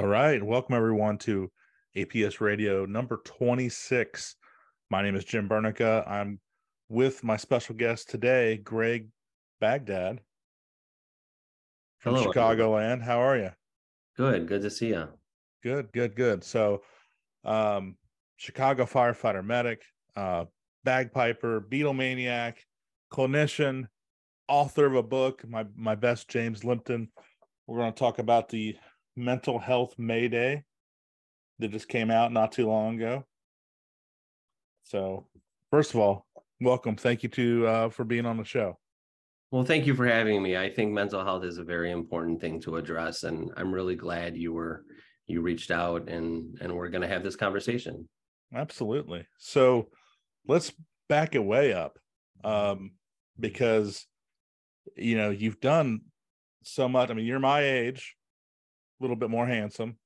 All right. Welcome, everyone, to APS Radio number 26. My name is Jim Bernica. I'm with my special guest today, Gregg Bagdade from Hello, Chicagoland. How are you? Good. Good to see you. Good, good, good. So, um, Chicago firefighter medic, uh, bagpiper, Beatlemaniac, clinician, author of a book, my my best James Lipton. We're going to talk about the mental health Mayday that just came out not too long ago. So, first of all, welcome. Thank you to uh, for being on the show. Well, thank you for having me. I think mental health is a very important thing to address, and I'm really glad you were you reached out and and we're going to have this conversation. Absolutely. So, let's back it way up, um, because you know you've done so much. I mean, you're my age, little bit more handsome,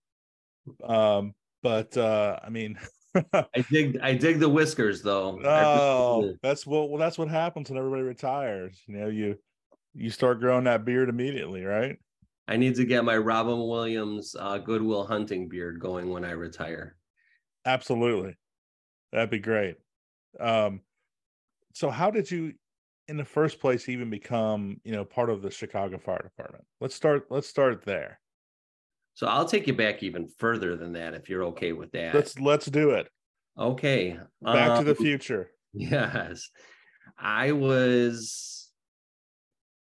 um, but uh, I mean. I dig I dig the whiskers though. Oh, that's what well, that's what happens when everybody retires. You know, you you start growing that beard immediately, right? I need to get my Robin Williams uh, Goodwill Hunting beard going when I retire. Absolutely, that'd be great. Um, so how did you, in the first place, even become you know part of the Chicago Fire Department? Let's start. Let's start there. So I'll take you back even further than that if you're okay with that. Let's let's do it. Okay. Back um, to the Um, future. Yes. I was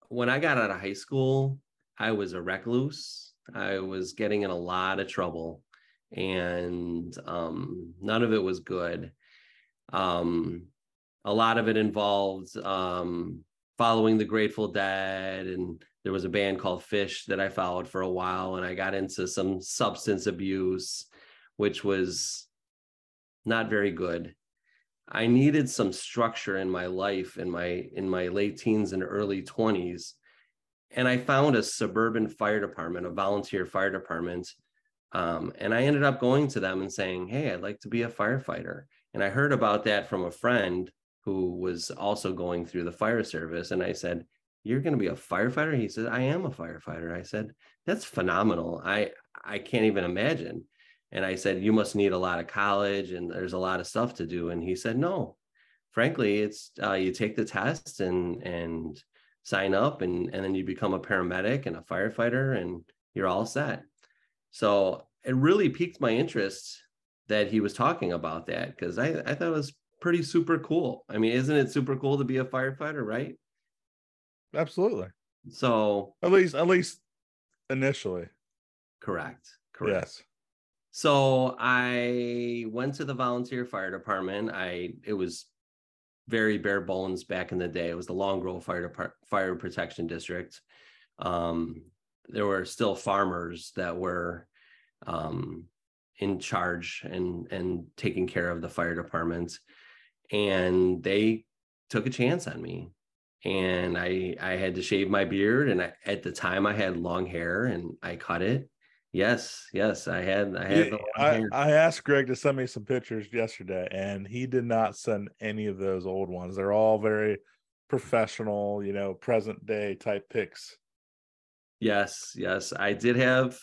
when I got out of high school, I was a recluse. I was getting in a lot of trouble and um, none of it was good. Um, a lot of it involved um, following the Grateful Dead and there was a band called Phish that I followed for a while and I got into some substance abuse which was not very good. I needed some structure in my life in my in my late teens and early 20s. And I found a suburban fire department, a volunteer fire department. Um, and I ended up going to them and saying, Hey, I'd like to be a firefighter. And I heard about that from a friend who was also going through the fire service. And I said, You're going to be a firefighter? He said, I am a firefighter. I said, That's phenomenal. I I can't even imagine. And I said, You must need a lot of college and there's a lot of stuff to do. And he said, No, frankly, it's uh, you take the test and and sign up and, and then you become a paramedic and a firefighter and you're all set. So it really piqued my interest that he was talking about that because I, I thought it was pretty super cool. I mean, isn't it super cool to be a firefighter, right? Absolutely. So At least at least initially. correct. Correct. Yes. So I went to the volunteer fire department. I it was very bare bones back in the day. It was the Long Grove Fire Depart- Fire Protection District. Um, there were still farmers that were um, in charge and and taking care of the fire department, and they took a chance on me. And I I had to shave my beard, and I, at the time I had long hair, and I cut it Yes, yes, I had I had Yeah, I. I asked Gregg to send me some pictures yesterday, and he did not send any of those old ones. They're all very professional, you know, present day type pics. Yes, yes, I did have.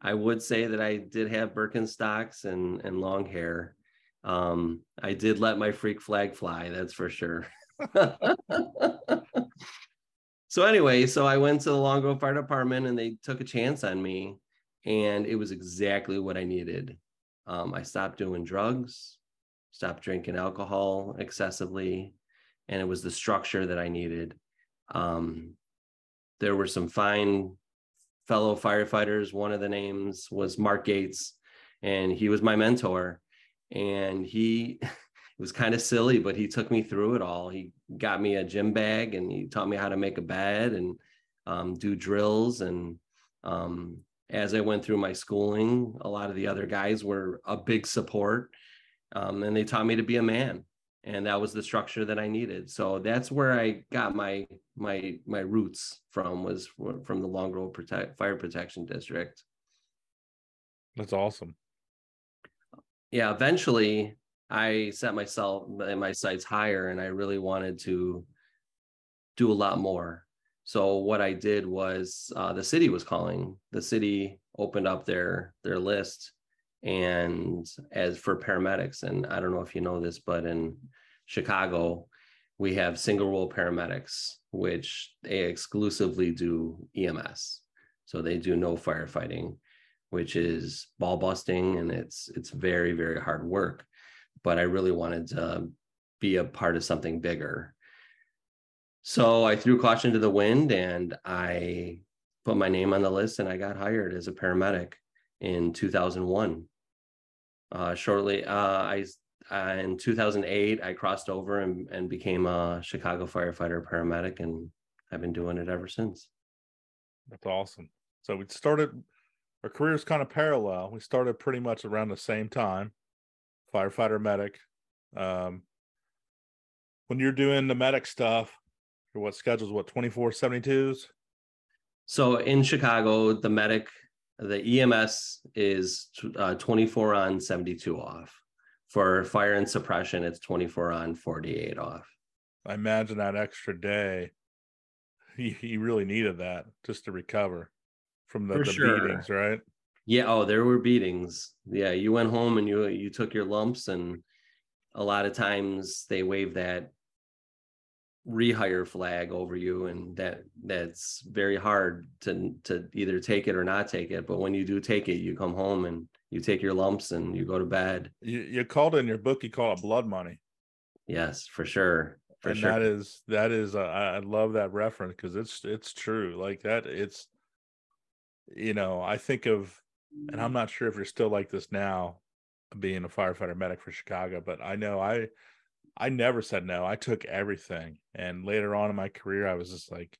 I would say that I did have Birkenstocks and and long hair. Um, I did let my freak flag fly. That's for sure. so anyway, so I went to the Long Grove Fire Department and they took a chance on me, and it was exactly what I needed. Um, I stopped doing drugs, stopped drinking alcohol excessively, and it was the structure that I needed. Um, there were some fine fellow firefighters. One of the names was Mark Gates, and he was my mentor. And he it was kind of silly, but he took me through it all. He got me a gym bag and he taught me how to make a bed and um, do drills. And um, as I went through my schooling, a lot of the other guys were a big support. Um, and they taught me to be a man and that was the structure that I needed. So that's where I got my my my roots from was from the Long Grove Protect Fire Protection District. That's awesome. Yeah, eventually I set myself my sights higher, and I really wanted to do a lot more. So what I did was uh, the city was calling. The city opened up their their list, and as for paramedics, and I don't know if you know this, but in Chicago, we have single role paramedics, which they exclusively do EMS. So they do no firefighting, which is ball busting, and it's it's very very hard work. But I really wanted to be a part of something bigger so I threw caution to the wind and I put my name on the list and I got hired as a paramedic in 2001. Uh, shortly, uh, I uh, in 2008 I crossed over and, and became a Chicago firefighter paramedic, and I've been doing it ever since. That's awesome. So we started our careers kind of parallel. We started pretty much around the same time, firefighter medic. Um, when you're doing the medic stuff, for what schedules? What 24 72s? So in Chicago, the medic, the EMS is uh, 24 on, 72 off. For fire and suppression, it's 24 on, 48 off. I imagine that extra day, you, he really needed that just to recover from the, the sure. beatings, right? Yeah. Oh, there were beatings. Yeah. You went home and you you took your lumps, and a lot of times they wave that rehire flag over you and that that's very hard to to either take it or not take it but when you do take it you come home and you take your lumps and you go to bed you, you called in your book you call it blood money yes for sure for and sure. that is that is uh, i love that reference because it's it's true like that it's you know i think of and i'm not sure if you're still like this now being a firefighter medic for chicago but i know i I never said no. I took everything. And later on in my career, I was just like,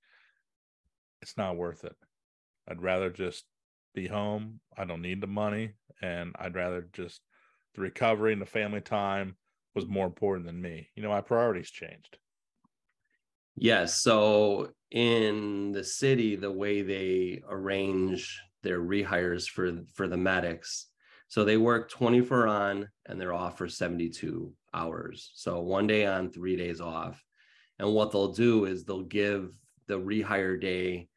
it's not worth it. I'd rather just be home. I don't need the money. And I'd rather just the recovery and the family time was more important than me. You know, my priorities changed. Yes. So in the city, the way they arrange their rehires for for the medics, so they work 24 on and they're off for 72 hours. So one day on, three days off. And what they'll do is they'll give the rehire day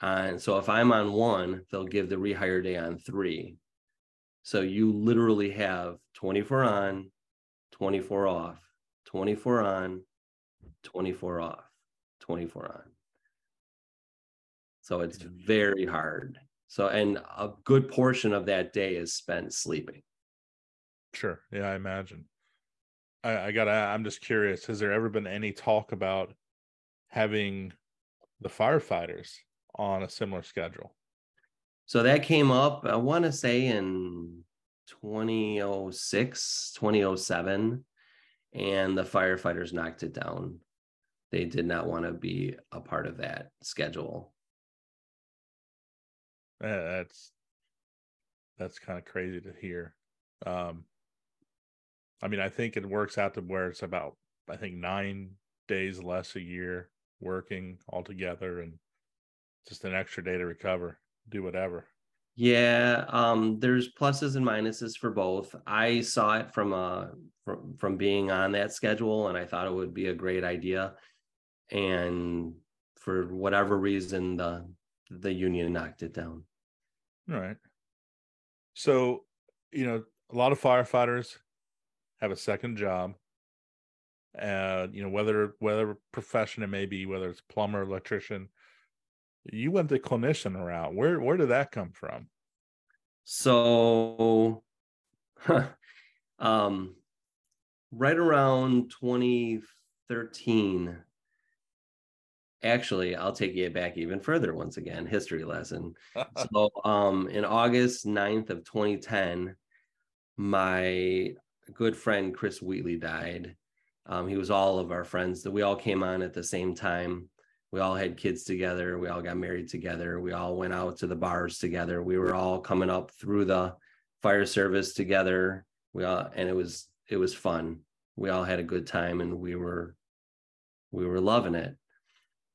on. So if I'm on one, they'll give the rehire day on three. So you literally have 24 on, 24 off, 24 on, 24 off, 24 on. So it's very hard. So, and a good portion of that day is spent sleeping. Sure. Yeah, I imagine. I, I gotta, I'm just curious. Has there ever been any talk about having the firefighters on a similar schedule? So that came up, I want to say in 2006, 2007, and the firefighters knocked it down. They did not want to be a part of that schedule. That's that's kind of crazy to hear. Um, I mean, I think it works out to where it's about I think nine days less a year working altogether, and just an extra day to recover, do whatever. Yeah, um, there's pluses and minuses for both. I saw it from uh from from being on that schedule, and I thought it would be a great idea. And for whatever reason, the the union knocked it down. All right. So, you know, a lot of firefighters have a second job. Uh, you know, whether whether profession it may be, whether it's plumber, electrician. You went the clinician route. Where where did that come from? So, um, right around 2013, actually i'll take you back even further once again history lesson. So um in august 9th of 2010 my good friend chris wheatley died. Um, he was all of our friends. That we all came on at the same time. We all had kids together. We all got married together. We all went out to the bars together. We were all coming up through the fire service together. We all and it was it was fun. We all had a good time and we were we were loving it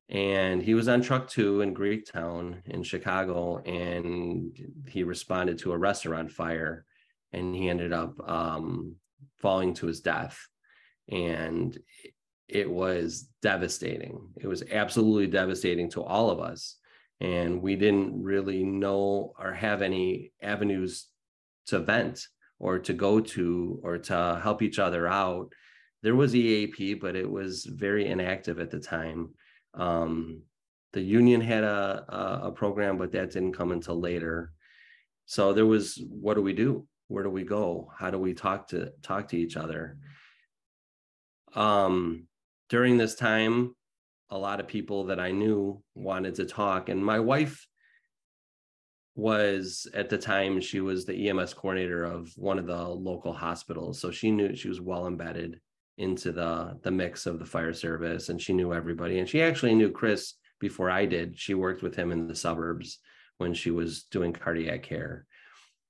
and he was on truck two in Greektown in Chicago, and he responded to a restaurant fire, and he ended up um, falling to his death. And it was devastating. It was absolutely devastating to all of us. And we didn't really know or have any avenues to vent or to go to or to help each other out. There was EAP, but it was very inactive at the time. Um, the union had a, a, a program, but that didn't come until later. So there was, what do we do? Where do we go? How do we talk to talk to each other? Um, during this time, a lot of people that I knew wanted to talk, and my wife was at the time she was the EMS coordinator of one of the local hospitals, so she knew she was well embedded into the the mix of the fire service, and she knew everybody, and she actually knew Chris before I did. She worked with him in the suburbs when she was doing cardiac care.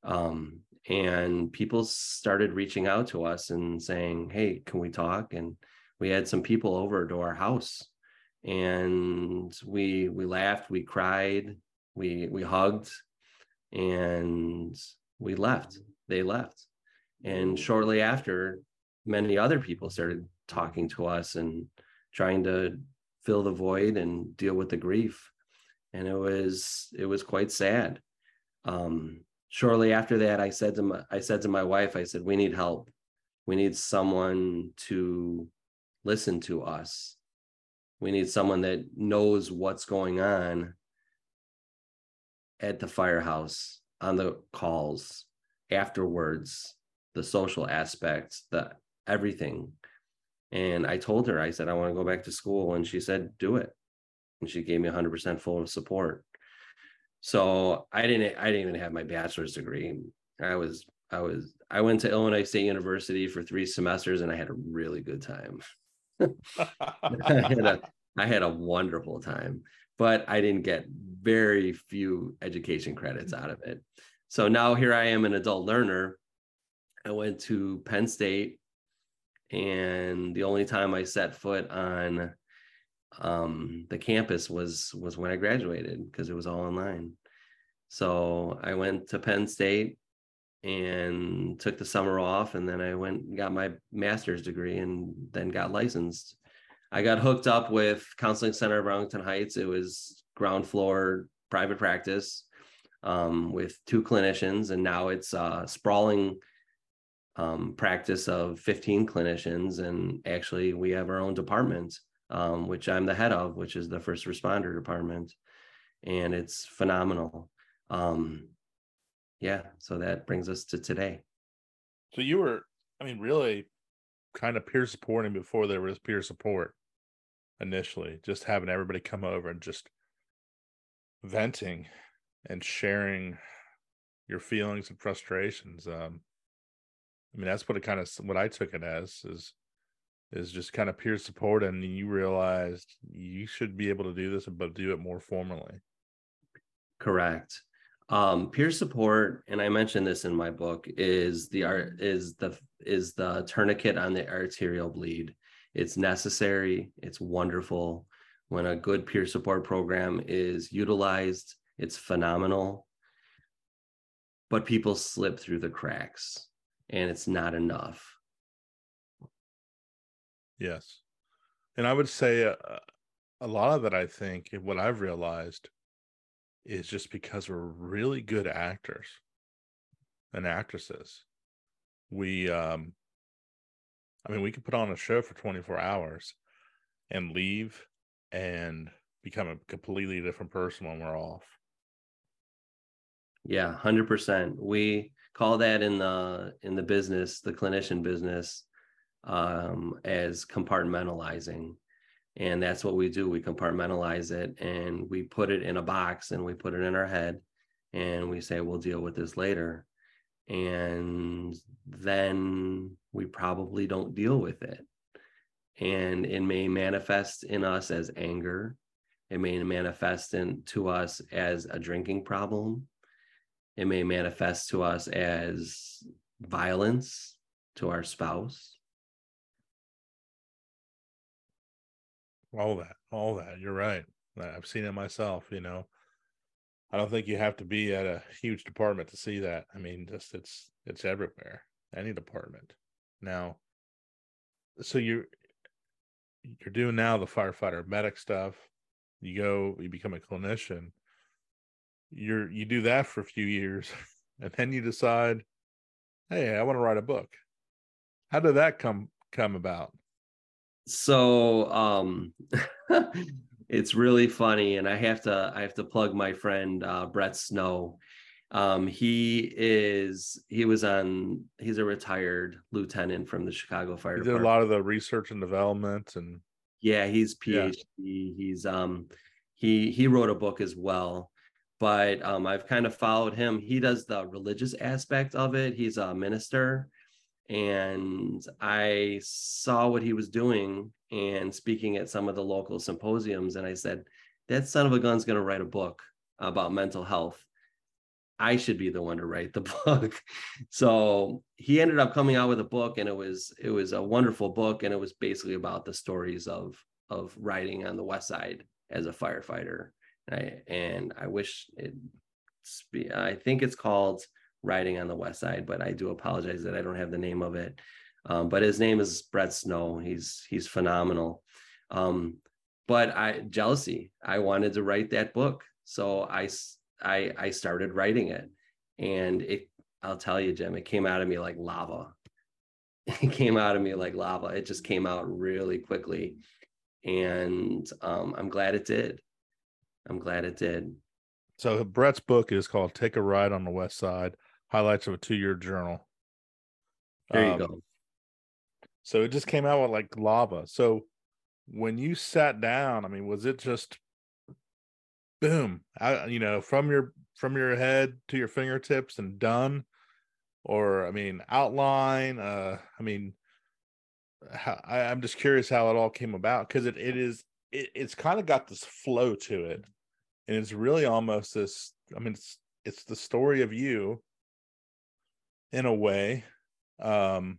Um, and people started reaching out to us and saying, Hey, can we talk? And we had some people over to our house and we we laughed we cried we we hugged and we left they left and shortly after many other people started talking to us and trying to fill the void and deal with the grief. And it was it was quite sad. Um, shortly after that i said to my i said to my wife i said we need help. We need someone to listen to us. We need someone that knows what's going on at the firehouse, on the calls, afterwards, the social aspects, the everything. And I told her, I said, I want to go back to school. And she said, do it. And she gave me 100% full support. So I didn't, I didn't even have my bachelor's degree. I was, I was, I went to Illinois State University for three semesters and I had a really good time. I, had a, I had a wonderful time, but I didn't get very few education credits out of it. So now here I am, an adult learner. I went to Penn State, and the only time I set foot on um, the campus was was when I graduated because it was all online. So I went to Penn State and took the summer off and then I went got my master's degree and then got licensed. I got hooked up with Counseling Center of Arlington Heights. It was ground floor private practice um, with two clinicians, and now it's a sprawling um, practice of 15 clinicians. And actually, we have our own department, um, which I'm the head of, which is the first responder department, and it's phenomenal. Um, yeah, so that brings us to today. So you were, I mean, really kind of peer supporting before there was peer support initially, just having everybody come over and just venting and sharing your feelings and frustrations. Um, I mean, that's what it kind of what I took it as is is just kind of peer support, and you realized you should be able to do this, but do it more formally. Correct. Um, peer support and i mentioned this in my book is the art is the is the tourniquet on the arterial bleed. It's necessary it's wonderful. When a good peer support program is utilized it's phenomenal. But people slip through the cracks and it's not enough yes and i would say uh, a lot of it i think what i've realized is just because we're really good actors and actresses. We, um, I mean, we can put on a show for 24 hours and leave and become a completely different person when we're off. Yeah, 100%. We call that in the in the business, the clinician business, um, as compartmentalizing. And that's what we do. We compartmentalize it and we put it in a box and we put it in our head and we say we'll deal with this later. And then we probably don't deal with it. And it may manifest in us as anger. It may manifest in to us as a drinking problem it may manifest to us as violence to our spouse. All that all that you're right. I've seen it myself you know. I don't think you have to be at a huge department to see that. I mean just it's it's everywhere any department. Now so you're you're doing now the firefighter medic stuff. You go, you become a clinician. You're you do that for a few years, and then you decide, hey, I want to write a book. How did that come come about? So um it's really funny, and I have to I have to plug my friend uh, Brett Snow. Um, he is he was on he's a retired lieutenant from the Chicago Fire. He did a lot of the research and development and yeah, he's PhD. Yeah. He's um he he wrote a book as well. But um, I've kind of followed him. He does the religious aspect of it. He's a minister, and I saw what he was doing and speaking at some of the local symposiums. And I said, that son of a gun's going to write a book about mental health. I should be the one to write the book. so he ended up coming out with a book and it was it was a wonderful book and it was basically about the stories of of riding on the west side as a firefighter. I, and I wish it I think it's called Riding on the West Side, but I do apologize that I don't have the name of it. Um, but his name is Brett Snow. He's he's phenomenal. Um, but I jealousy. I wanted to write that book, so I I I started writing it, and it. I'll tell you, Jim, it came out of me like lava. It came out of me like lava. It just came out really quickly, and um, I'm glad it did. I'm glad it did. So Brett's book is called "Take a Ride on the West Side: Highlights of a Two-Year Journal." There you um, go. So it just came out with like lava. So when you sat down, I mean, was it just boom, I, you know, from your from your head to your fingertips and done? Or I mean, outline. Uh, I mean, how, I, I'm just curious how it all came about because it it is it, it's kind of got this flow to it, and it's really almost this. I mean, it's it's the story of you in a way um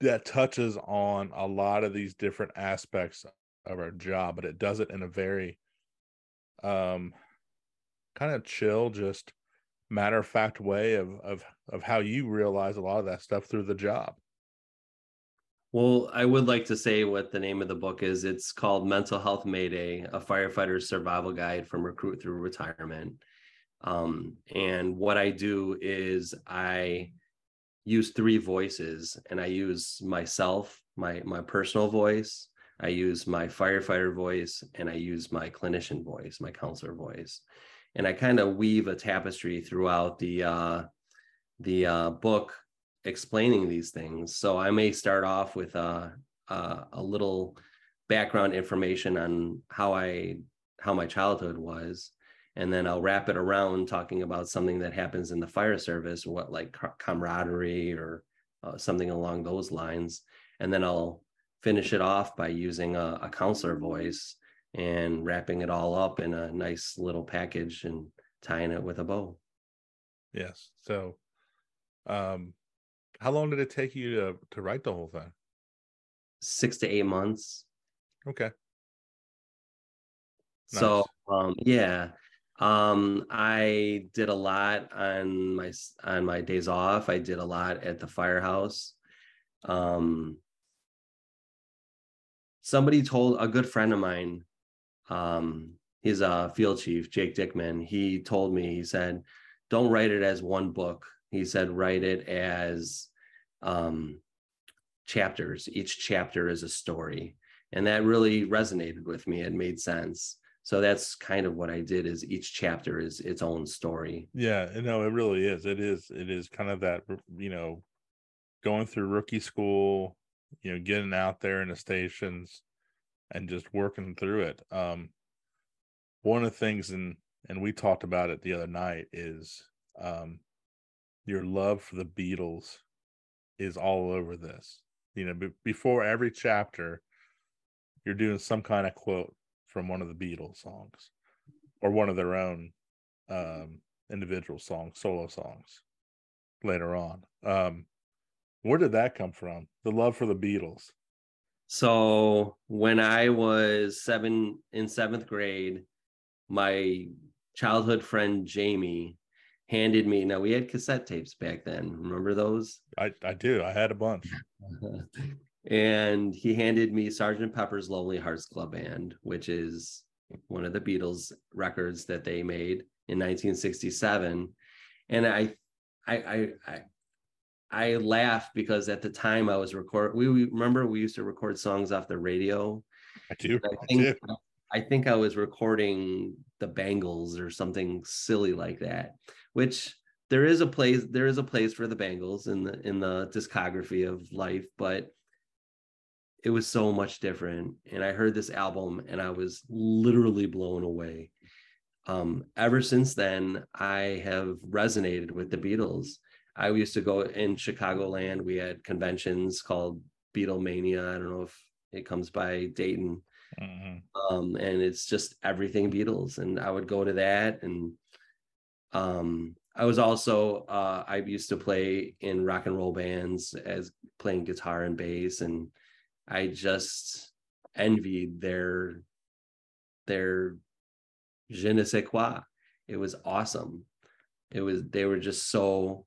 that touches on a lot of these different aspects of our job, but it does it in a very um kind of chill, just matter of fact way of of of how you realize a lot of that stuff through the job. Well, I would like to say what the name of the book is. It's called Mental Health Mayday: A Firefighter's Survival Guide from Recruit Through Retirement. Um, and what I do is I use three voices and I use myself, my my personal voice, I use my firefighter voice, and I use my clinician voice, my counselor voice. And I kind of weave a tapestry throughout the uh, the uh, book explaining these things. So I may start off with a, a, a little background information on how I how my childhood was and then I'll wrap it around talking about something that happens in the fire service, what like camaraderie or uh, something along those lines, and then I'll finish it off by using a, a, counselor voice and wrapping it all up in a nice little package and tying it with a bow. Yes. So, um, how long did it take you to to write the whole thing? Six to eight months. Okay. Nice. So um yeah um, I did a lot on my on my days off. I did a lot at the firehouse. Um, somebody told a good friend of mine, um, he's a field chief, Jake Dickman. He told me, he said, don't write it as one book. He said, write it as um, chapters. Each chapter is a story. And that really resonated with me. It made sense so that's kind of what i did is each chapter is its own story yeah no it really is it is it is kind of that you know going through rookie school you know getting out there in the stations and just working through it um one of the things and and we talked about it the other night is um your love for the beatles is all over this you know b- before every chapter you're doing some kind of quote from one of the Beatles songs or one of their own um, individual songs, solo songs later on. Um, where did that come from? The love for the Beatles. So when I was seven in seventh grade, my childhood friend Jamie handed me. Now we had cassette tapes back then. Remember those? I I do. I had a bunch. and he handed me Sergeant Pepper's Lonely Hearts Club Band, which is one of the Beatles records that they made in 1967. And I, I, I, I, I laugh because at the time I was record. We, we remember we used to record songs off the radio. I do. I think I, do. I think I was recording the Bangles or something silly like that, which there is a place there is a place for the Bangles in the in the discography of life, but it was so much different. And I heard this album and I was literally blown away. Um, ever since then, I have resonated with the Beatles. I used to go in Chicagoland. We had conventions called Beatlemania. I don't know if it comes by Dayton. Mm-hmm. Um, and it's just everything Beatles. And I would go to that. And um, I was also, uh, I used to play in rock and roll bands as playing guitar and bass. And I just envied their their je ne sais quoi. It was awesome. It was they were just so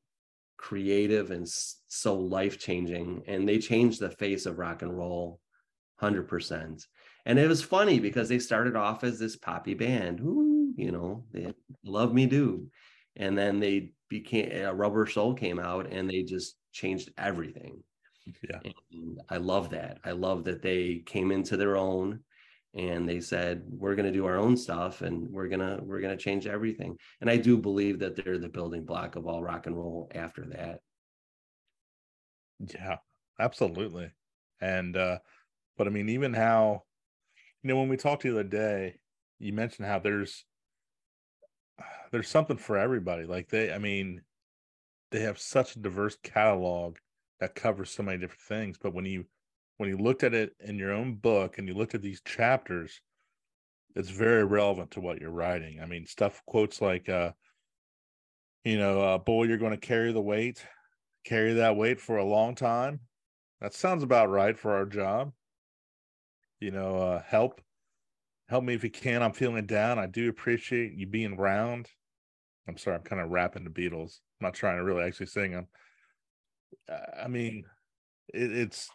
creative and so life changing, and they changed the face of rock and roll, hundred percent. And it was funny because they started off as this poppy band, Ooh, you know, they love me do, and then they became a Rubber Soul came out, and they just changed everything. Yeah. And I love that. I love that they came into their own and they said we're going to do our own stuff and we're going to we're going to change everything. And I do believe that they're the building block of all rock and roll after that. Yeah, absolutely. And uh but I mean even how you know when we talked the other day, you mentioned how there's there's something for everybody. Like they I mean they have such a diverse catalog that covers so many different things. But when you when you looked at it in your own book and you looked at these chapters, it's very relevant to what you're writing. I mean, stuff quotes like, uh, you know, uh, boy, you're going to carry the weight, carry that weight for a long time. That sounds about right for our job. You know, uh, help, help me if you can. I'm feeling down. I do appreciate you being around. I'm sorry, I'm kind of rapping the Beatles. I'm not trying to really actually sing them. I mean, it, it's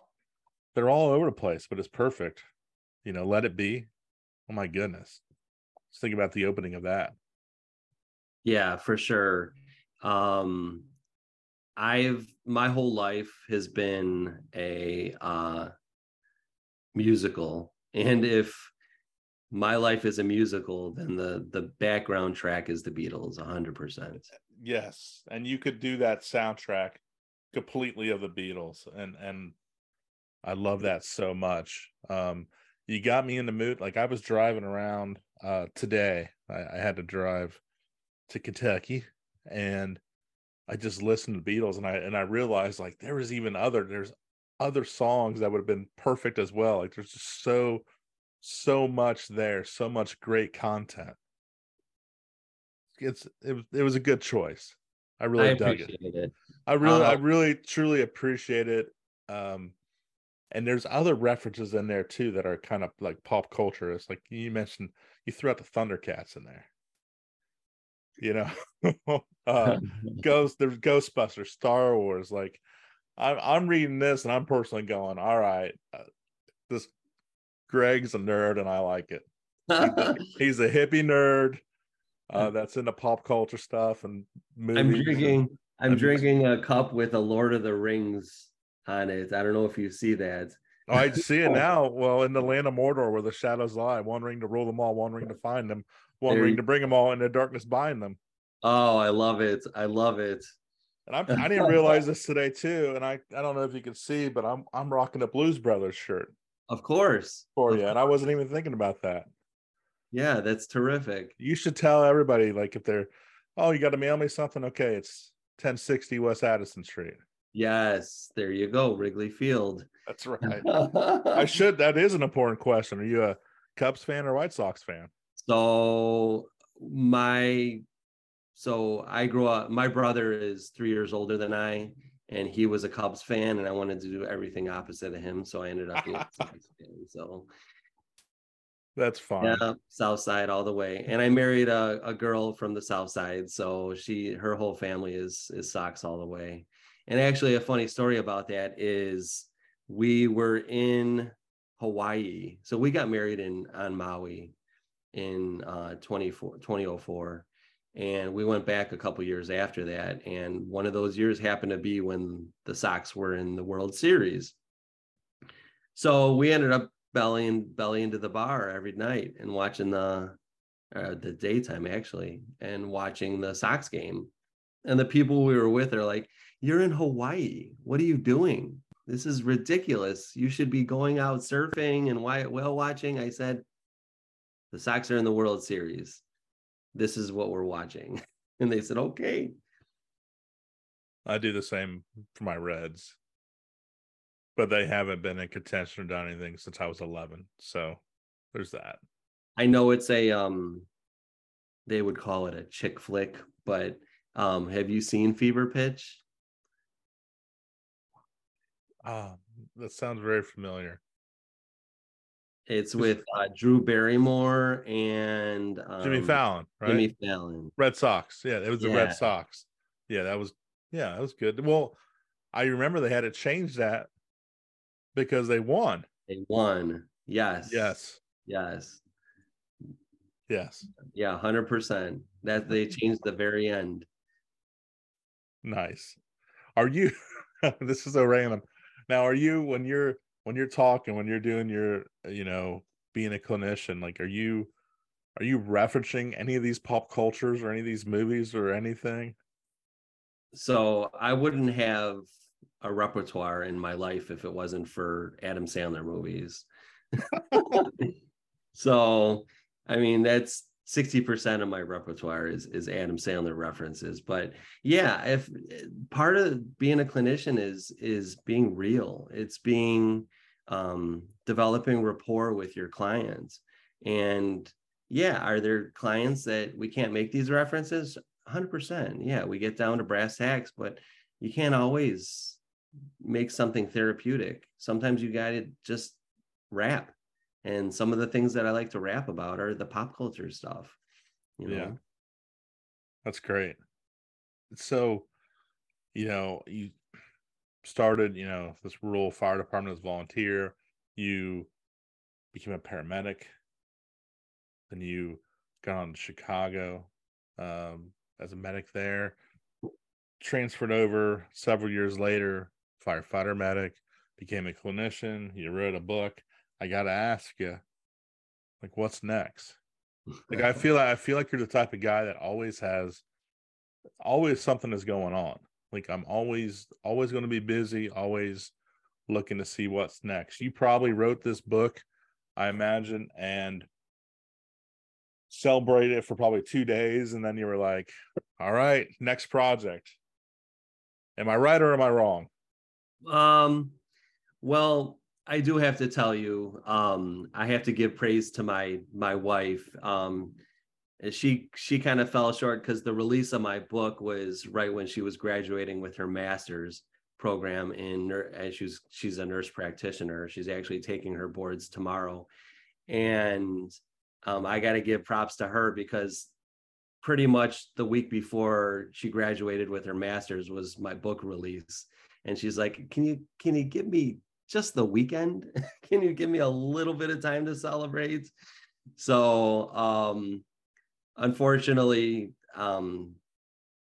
they're all over the place, but it's perfect. You know, let it be. Oh my goodness. Just think about the opening of that. Yeah, for sure. Um I've my whole life has been a uh musical. And if my life is a musical, then the the background track is the Beatles, hundred percent. Yes. And you could do that soundtrack completely of the Beatles, and and I love that so much. Um, you got me in the mood. Like I was driving around uh, today. I, I had to drive to Kentucky, and I just listened to Beatles, and I and I realized like there was even other there's other songs that would have been perfect as well. Like there's just so so much there, so much great content. It's it was it was a good choice. I really I dug it. it. I really, uh, I really, truly appreciate it. Um, and there's other references in there too that are kind of like pop culture. It's like you mentioned, you threw out the Thundercats in there. You know, uh, Ghost. There's Ghostbusters, Star Wars. Like, I'm I'm reading this and I'm personally going, all right, uh, this Gregg's a nerd and I like it. he's a hippie nerd uh, that's into pop culture stuff and movies. I'm drinking. I'm drinking a cup with a Lord of the Rings on it. I don't know if you see that. Oh, I see it now. Well, in the land of Mordor, where the shadows lie, one ring to rule them all, one ring to find them, one there ring to bring them all, and the darkness bind them. Oh, I love it! I love it. And I'm, I didn't realize this today too. And I, I don't know if you can see, but I'm I'm rocking a Blues Brothers shirt. Of course. For you, and I wasn't even thinking about that. Yeah, that's terrific. You should tell everybody, like, if they're, oh, you got to mail me something. Okay, it's 1060 West Addison Street. Yes, there you go, Wrigley Field. That's right. I should. That is an important question. Are you a Cubs fan or White Sox fan? So my, so I grew up. My brother is three years older than I, and he was a Cubs fan, and I wanted to do everything opposite of him. So I ended up being a Sox fan. So that's fine. Yeah, South Side all the way. And I married a, a girl from the South Side, so she her whole family is is Sox all the way. And actually, a funny story about that is we were in Hawaii. So we got married in on Maui in uh 24 2004 and we went back a couple years after that and one of those years happened to be when the Sox were in the World Series. So we ended up bellying belly into the bar every night and watching the uh, the daytime actually and watching the Sox game. And the people we were with are like, "You're in Hawaii. What are you doing? This is ridiculous. You should be going out surfing and whale watching." I said, "The Sox are in the World Series. This is what we're watching." And they said, "Okay." I do the same for my Reds but they haven't been in contention or done anything since I was 11. So there's that. I know it's a um they would call it a chick flick, but um have you seen Fever Pitch? Ah, that sounds very familiar. It's with uh, Drew Barrymore and um, Jimmy Fallon, right? Jimmy Fallon. Red Sox. Yeah, it was the yeah. Red Sox. Yeah, that was yeah, that was good. Well, I remember they had to change that because they won. They won. Yes. Yes. Yes. Yes. Yeah, hundred percent. That they changed the very end. Nice. Are you? this is so random. Now, are you when you're when you're talking when you're doing your you know being a clinician like are you are you referencing any of these pop cultures or any of these movies or anything? So I wouldn't have a repertoire in my life if it wasn't for Adam Sandler movies. so, I mean, that's 60% of my repertoire is is Adam Sandler references. But yeah, if part of being a clinician is is being real. It's being um developing rapport with your clients. And yeah, are there clients that we can't make these references? 100%. Yeah, we get down to brass tacks, but you can't always make something therapeutic. Sometimes you got to just rap. And some of the things that I like to rap about are the pop culture stuff. You know? Yeah. That's great. So, you know, you started, you know, this rural fire department as volunteer. You became a paramedic. Then you got on to Chicago um, as a medic there. Transferred over several years later firefighter medic, became a clinician, you wrote a book. I got to ask you, like, what's next? Like, I feel like I feel like you're the type of guy that always has, always something is going on. Like, I'm always, always going to be busy, always looking to see what's next. You probably wrote this book, I imagine, and celebrated it for probably two days, and then you were like, "All right, next project." Am I right or am I wrong? Um, well, I do have to tell you, um, I have to give praise to my my wife. Um, she she kind of fell short because the release of my book was right when she was graduating with her master's program in as she's she's a nurse practitioner. She's actually taking her boards tomorrow, and um, I got to give props to her because pretty much the week before she graduated with her master's was my book release and she's like can you can you give me just the weekend? Can you give me a little bit of time to celebrate? So um unfortunately um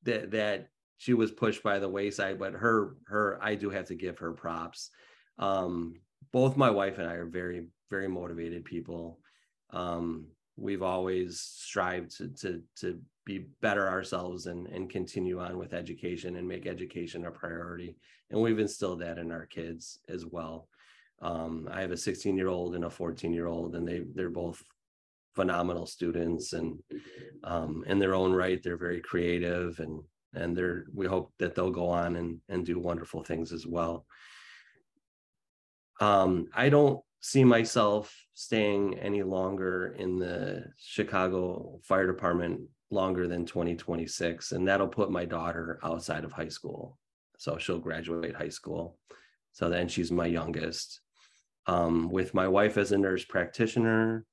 that that she was pushed by the wayside but her her i do have to give her props. Um both my wife and i are very very motivated people. Um we've always strived to to to be better ourselves and and continue on with education and make education a priority. And we've instilled that in our kids as well. Um, i have a 16 year old and a 14 year old and they they're both phenomenal students and um, in their own right they're very creative and and they're we hope that they'll go on and and do wonderful things as well. Um, i don't see myself staying any longer in the chicago fire department longer than 2026 and that'll put my daughter outside of high school. So she'll graduate high school. So then she's my youngest. Um, with my wife as a nurse practitioner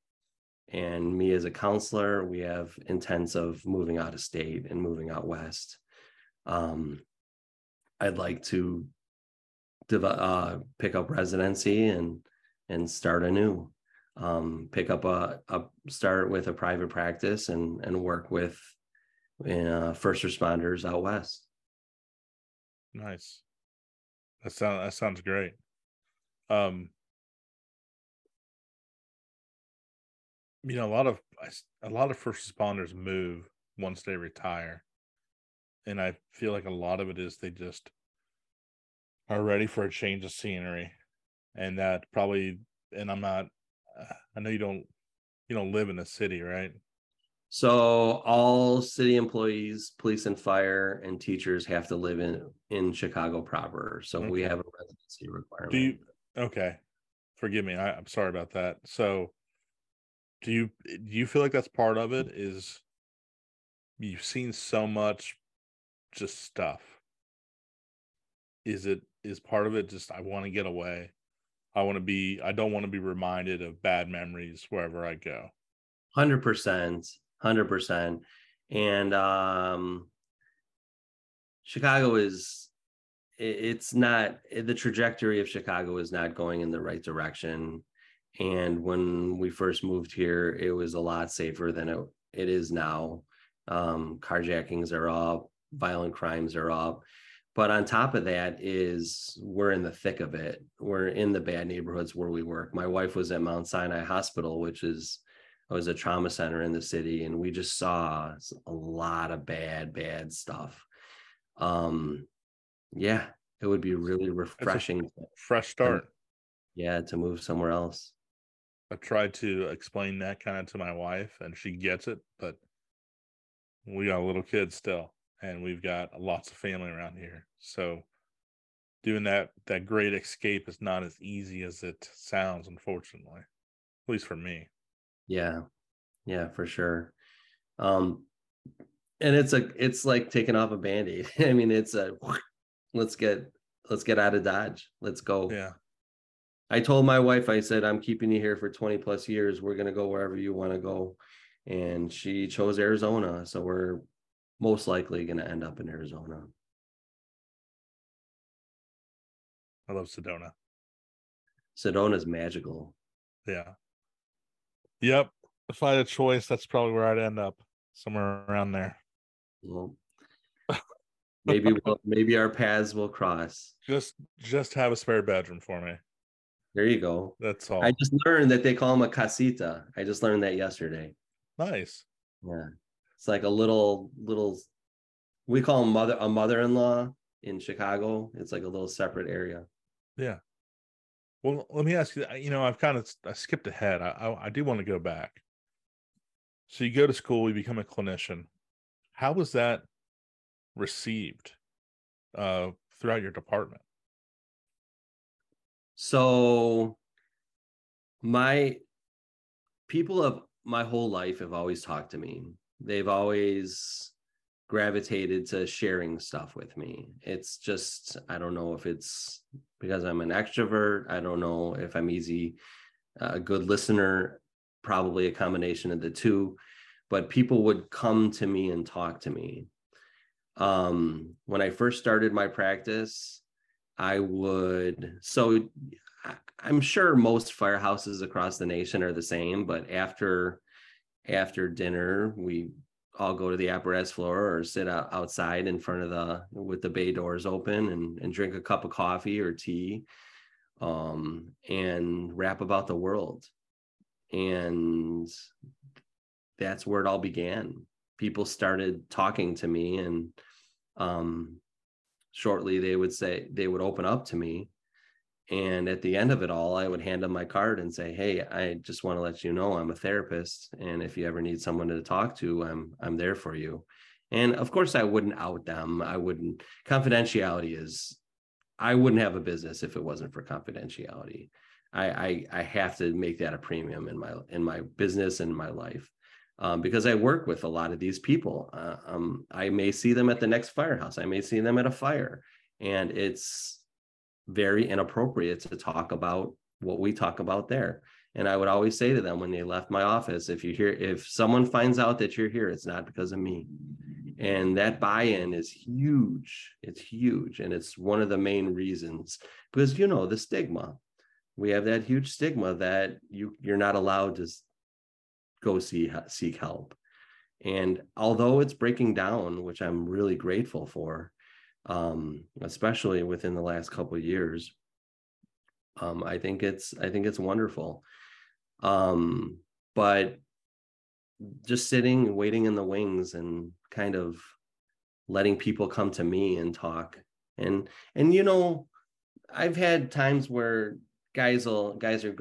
and me as a counselor we have intents of moving out of state and moving out west. Um, i'd like to uh, pick up residency and and start anew. Um, pick up a, a start with a private practice and and work with uh, first responders out west. Nice. That sounds that sounds great. Um, you know, a lot of a lot of first responders move once they retire, and I feel like a lot of it is they just are ready for a change of scenery, and that probably. And I'm not. I know you don't. You don't live in a city, right? So all city employees, police and fire, and teachers have to live in in Chicago proper. So okay. we have a residency requirement. Do you? Okay, forgive me. I, I'm sorry about that. So do you do you feel like that's part of it? Is you've seen so much just stuff. Is it is part of it just I want to get away? I want to be I don't want to be reminded of bad memories wherever I go. 100%, 100%. And um Chicago is it's not the trajectory of Chicago is not going in the right direction. And when we first moved here, it was a lot safer than it, it is now. Um, carjackings are up, violent crimes are up. But on top of that is we're in the thick of it. We're in the bad neighborhoods where we work. My wife was at Mount Sinai Hospital, which is was a trauma center in the city, and we just saw a lot of bad, bad stuff. Um, yeah, it would be really refreshing. Fresh start. yeah, to move somewhere else. I tried to explain that kind of to my wife, and she gets it, but we got a little kid still, and we've got lots of family around here. So doing that that great escape is not as easy as it sounds, unfortunately. At least for me. Yeah. Yeah, for sure. Um and it's a it's like taking off a band-aid. I mean, it's a let's get let's get out of Dodge. Let's go. Yeah. I told my wife, I said, I'm keeping you here for 20 plus years. We're going to go wherever you want to go. And she chose Arizona. So we're most likely going to end up in Arizona. I love Sedona. Sedona's magical. Yeah. Yep. If I had a choice, that's probably where I'd end up, somewhere around there. Well, maybe we'll, maybe our paths will cross. Just just have a spare bedroom for me. There you go. That's all. I just learned that they call them a casita. I just learned that yesterday. Nice. Yeah. It's like a little little we call them mother a mother-in-law in Chicago. It's like a little separate area. Yeah. Well, let me ask you. You know, I've kind of I skipped ahead. I, I, I do want to go back. So you go to school, you become a clinician. How was that received uh, throughout your department? So my people of my whole life have always talked to me. They've always gravitated to sharing stuff with me. It's just I don't know if it's because I'm an extrovert. I don't know if I'm easy a good listener, probably a combination of the two, but people would come to me and talk to me. Um, when I first started my practice, I would so I'm sure most firehouses across the nation are the same, but after after dinner, we all go to the apparatus floor or sit out, outside in front of the with the bay doors open and, and drink a cup of coffee or tea um, and rap about the world. And that's where it all began. People started talking to me and um, shortly they would say they would open up to me and at the end of it all i would hand them my card and say hey i just want to let you know i'm a therapist and if you ever need someone to talk to i'm i'm there for you and of course i wouldn't out them i wouldn't confidentiality is i wouldn't have a business if it wasn't for confidentiality i i, I have to make that a premium in my in my business and my life um, because I work with a lot of these people. Uh, um, I may see them at the next firehouse. I may see them at a fire, and it's very inappropriate to talk about what we talk about there. And I would always say to them when they left my office, if you hear, if someone finds out that you're here, it's not because of me. and that buy-in is huge it's huge and it's one of the main reasons because you know the stigma we have that huge stigma that you you're not allowed to go see seek help and although it's breaking down which i'm really grateful for um, especially within the last couple years um, i think it's i think it's wonderful. Um, but just sitting and waiting in the wings and kind of letting people come to me and talk. And and you know i've had times where guys will guys or,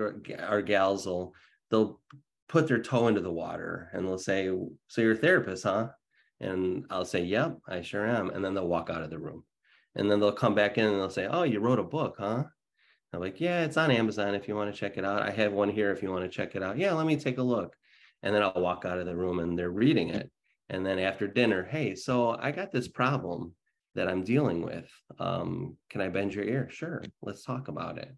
or gals will they'll put their toe into the water and they'll say so you're a therapist huh and i'll say yep i sure am and then they'll walk out of the room and then they'll come back in and they'll say oh you wrote a book huh i'm like yeah it's on amazon if you want to check it out i have one here if you want to check it out yeah let me take a look and then I'll walk out of the room and they're reading it. And then after dinner, hey, so I got this problem that I'm dealing with. Um, can I bend your ear? Sure, let's talk about it.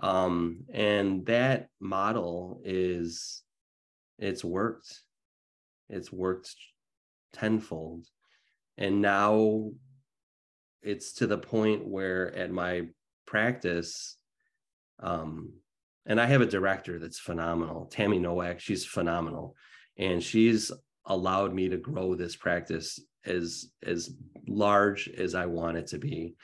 Um, and that model is it's worked. It's worked tenfold. And now it's to the point where at my practice, um, and I have a director that's phenomenal, Tammy Nowak. She's phenomenal, and she's allowed me to grow this practice as as large as I want it to be.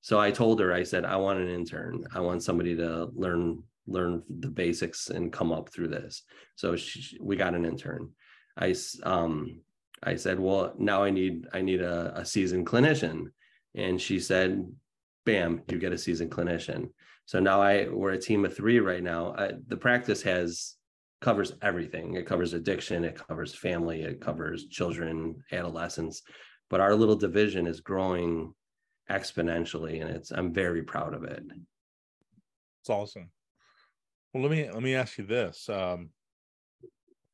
So I told her, I said, I want an intern. I want somebody to learn learn the basics and come up through this. So she, we got an intern. I um I said, well, now I need I need a, a seasoned clinician, and she said, bam, you get a seasoned clinician. So now I we're a team of three right now. I, the practice has covers everything. It covers addiction, it covers family, it covers children, adolescents. But our little division is growing exponentially, and it's I'm very proud of it. It's awesome. Well, let me let me ask you this: um,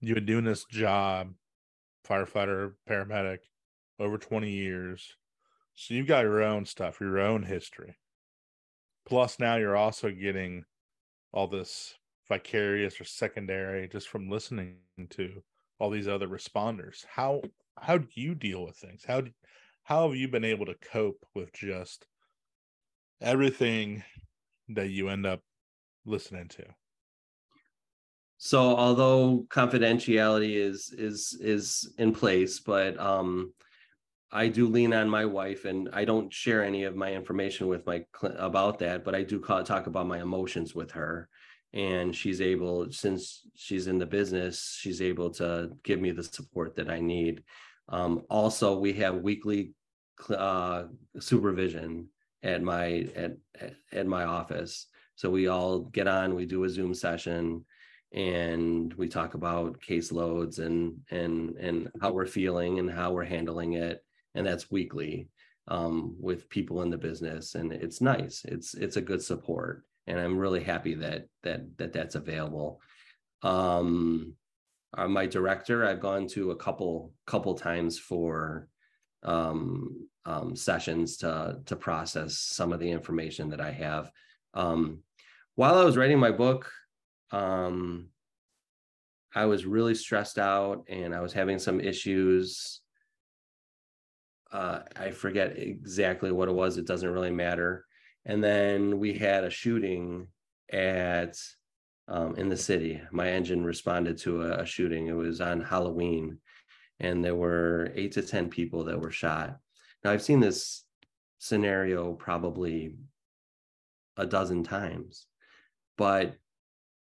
You've been doing this job, firefighter, paramedic, over twenty years. So you've got your own stuff, your own history. Plus, now you're also getting all this vicarious or secondary just from listening to all these other responders. How how do you deal with things? How how have you been able to cope with just everything that you end up listening to? So, although confidentiality is is is in place, but um, I do lean on my wife, and I don't share any of my information with my about that, but I do call, talk about my emotions with her, and she's able, since she's in the business, she's able to give me the support that I need. Um, also, we have weekly uh, supervision at my at at my office, so we all get on, we do a Zoom session, and we talk about caseloads and and and how we're feeling and how we're handling it and that's weekly um, with people in the business, and it's nice. It's it's a good support, and I'm really happy that that that that's available. Um, uh, my director, I've gone to a couple couple times for um, um, sessions to to process some of the information that I have. Um, while I was writing my book, um, I was really stressed out and I was having some issues uh, I forget exactly what it was. It doesn't really matter. And then we had a shooting at um, in the city. My engine responded to a, a, shooting. It was on Halloween, and there were eight to ten people that were shot. Now I've seen this scenario probably a dozen times, but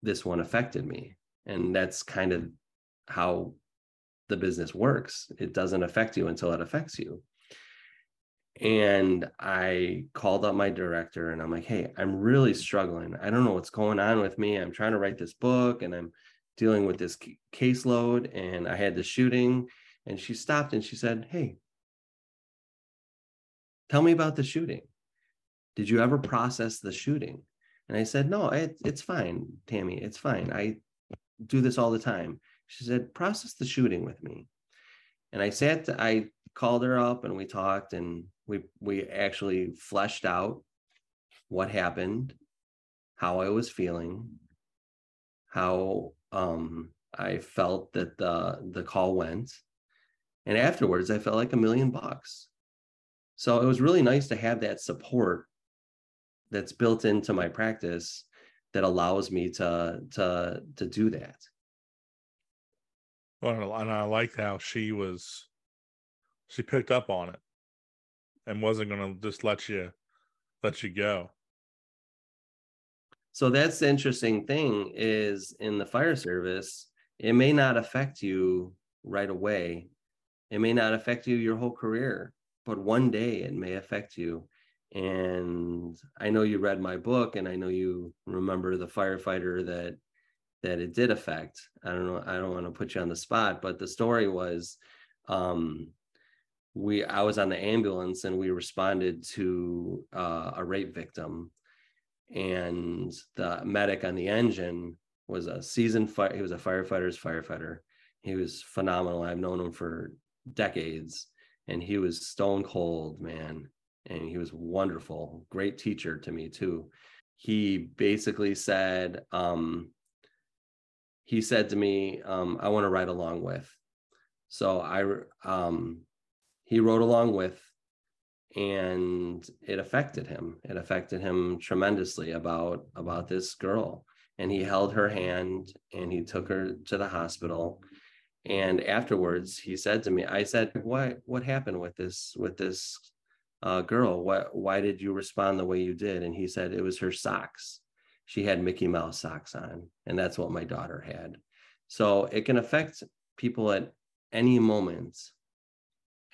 this one affected me, and that's kind of how the business works. It doesn't affect you until it affects you. And I called up my director and I'm like, hey, I'm really struggling. I don't know what's going on with me. I'm trying to write this book and I'm dealing with this caseload. And I had the shooting. And she stopped and she said, hey, tell me about the shooting. Did you ever process the shooting? And I said, no, it, it's fine, Tammy. It's fine. I do this all the time. She said, process the shooting with me. And I sat, I called her up and we talked and we we actually fleshed out what happened, how I was feeling, how um I felt that the the call went. And afterwards, I felt like a million bucks. So it was really nice to have that support that's built into my practice that allows me to to to do that. Well, and I liked how she was she picked up on it and wasn't going to just let you let you go. So that's the interesting thing is in the fire service, it may not affect you right away. It may not affect you your whole career, but one day it may affect you. And I know you read my book and I know you remember the firefighter that that it did affect. I don't know, I don't want to put you on the spot, but the story was um we I was on the ambulance and we responded to uh, a rape victim. And the medic on the engine was a seasoned fire he was a firefighter's firefighter. He was phenomenal. I've known him for decades and he was stone cold man and he was wonderful great teacher to me too. He basically said um, he said to me um, i want to ride along with. So i um, he rode along with and it affected him. It affected him tremendously about about this girl. And he held her hand and he took her to the hospital. And afterwards he said to me i said what what happened with this with this uh, girl what why did you respond the way you did and he said it was her socks she had mickey mouse socks on and that's what my daughter had so it can affect people at any moment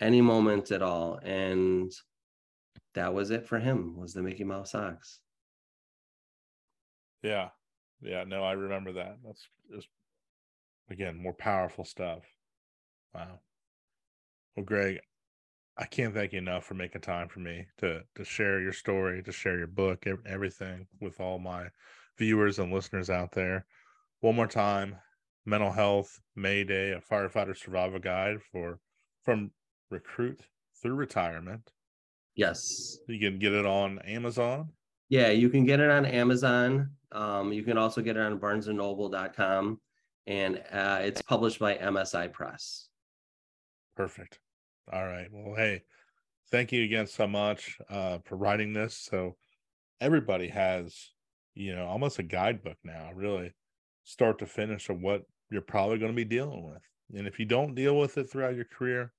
any moment at all. And that was it for him was the Mickey Mouse socks. Yeah. Yeah. No, I remember that. That's just again more powerful stuff. Wow. Well, Gregg, I can't thank you enough for making time for me to to share your story, to share your book, everything with all my viewers and listeners out there. One more time, mental health Mayday, a firefighter survival guide for from recruit through retirement. Yes. You can get it on Amazon. Yeah, you can get it on Amazon. Um, you can also get it on barnesandnoble.com and uh, it's published by MSI Press. Perfect. All right. Well, hey, thank you again so much uh, for writing this. So everybody has, you know, almost a guidebook now, really, start to finish of what you're probably going to be dealing with. And if you don't deal with it throughout your career,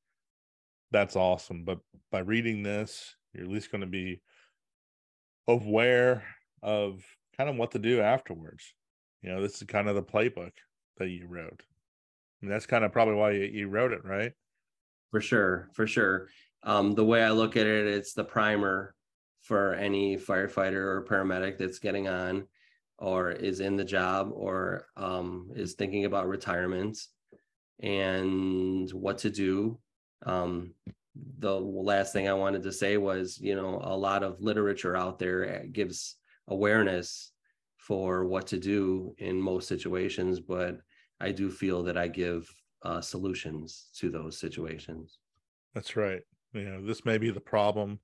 that's awesome. But by reading this, you're at least going to be aware of kind of what to do afterwards. You know, this is kind of the playbook that you wrote. I mean, that's kind of probably why you, you wrote it, right? For sure, for sure. Um, the way I look at it, it's the primer for any firefighter or paramedic that's getting on or is in the job or um, is thinking about retirement and what to do um, the last thing I wanted to say was, you know, a lot of literature out there gives awareness for what to do in most situations, but I do feel that I give uh, solutions to those situations. That's right. You know, this may be the problem,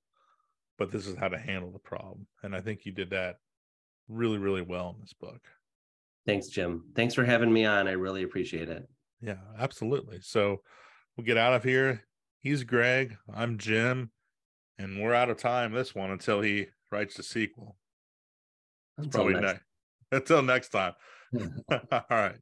but this is how to handle the problem. And I think you did that really, really well in this book. Thanks, Jim. Thanks for having me on. I really appreciate it. Yeah, absolutely. So, we'll get out of here. He's Gregg. I'm Jim. And we're out of time this one until he writes the sequel. Until probably next. Ne- until next time. All right.